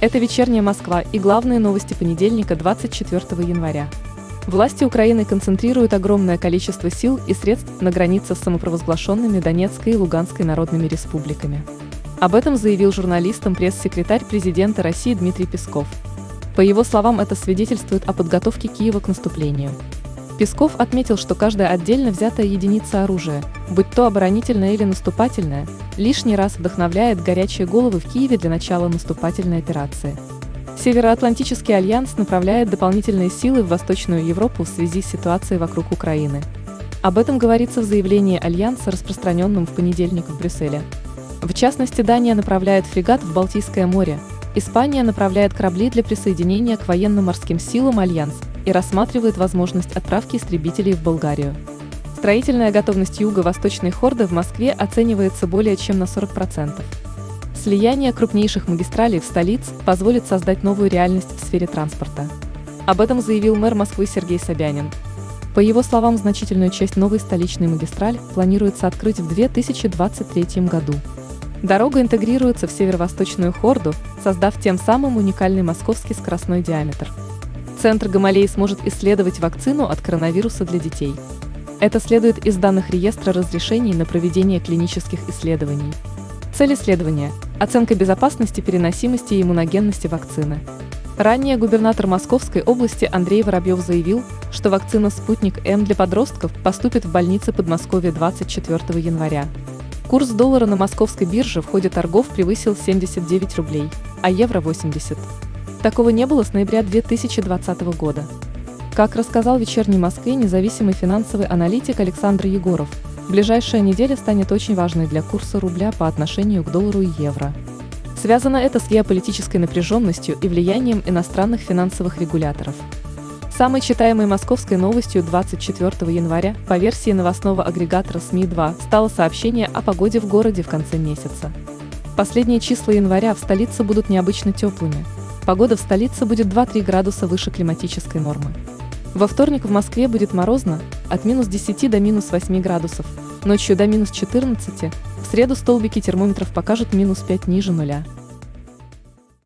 Это «Вечерняя Москва» и главные новости понедельника 24 января. Власти Украины концентрируют огромное количество сил и средств на границе с самопровозглашенными Донецкой и Луганской народными республиками. Об этом заявил журналистам пресс-секретарь президента России Дмитрий Песков. По его словам, это свидетельствует о подготовке Киева к наступлению. Песков отметил, что каждая отдельно взятая единица оружия, будь то оборонительная или наступательная, лишний раз вдохновляет горячие головы в Киеве для начала наступательной операции. Североатлантический альянс направляет дополнительные силы в Восточную Европу в связи с ситуацией вокруг Украины. Об этом говорится в заявлении Альянса, распространенном в понедельник в Брюсселе. В частности, Дания направляет фрегат в Балтийское море, Испания направляет корабли для присоединения к военно-морским силам Альянс и рассматривает возможность отправки истребителей в Болгарию. Строительная готовность Юго-Восточной Хорды в Москве оценивается более чем на 40%. Слияние крупнейших магистралей в столиц позволит создать новую реальность в сфере транспорта. Об этом заявил мэр Москвы Сергей Собянин. По его словам, значительную часть новой столичной магистрали планируется открыть в 2023 году. Дорога интегрируется в северо-восточную Хорду, создав тем самым уникальный московский скоростной диаметр. Центр Гамалей сможет исследовать вакцину от коронавируса для детей. Это следует из данных реестра разрешений на проведение клинических исследований. Цель исследования – оценка безопасности, переносимости и иммуногенности вакцины. Ранее губернатор Московской области Андрей Воробьев заявил, что вакцина «Спутник М» для подростков поступит в больницы Подмосковья 24 января. Курс доллара на московской бирже в ходе торгов превысил 79 рублей, а евро – 80. Такого не было с ноября 2020 года. Как рассказал «Вечерней Москве» независимый финансовый аналитик Александр Егоров, ближайшая неделя станет очень важной для курса рубля по отношению к доллару и евро. Связано это с геополитической напряженностью и влиянием иностранных финансовых регуляторов. Самой читаемой московской новостью 24 января по версии новостного агрегатора СМИ-2 стало сообщение о погоде в городе в конце месяца. Последние числа января в столице будут необычно теплыми – Погода в столице будет 2-3 градуса выше климатической нормы. Во вторник в Москве будет морозно, от минус 10 до минус 8 градусов, ночью до минус 14, в среду столбики термометров покажут минус 5 ниже нуля.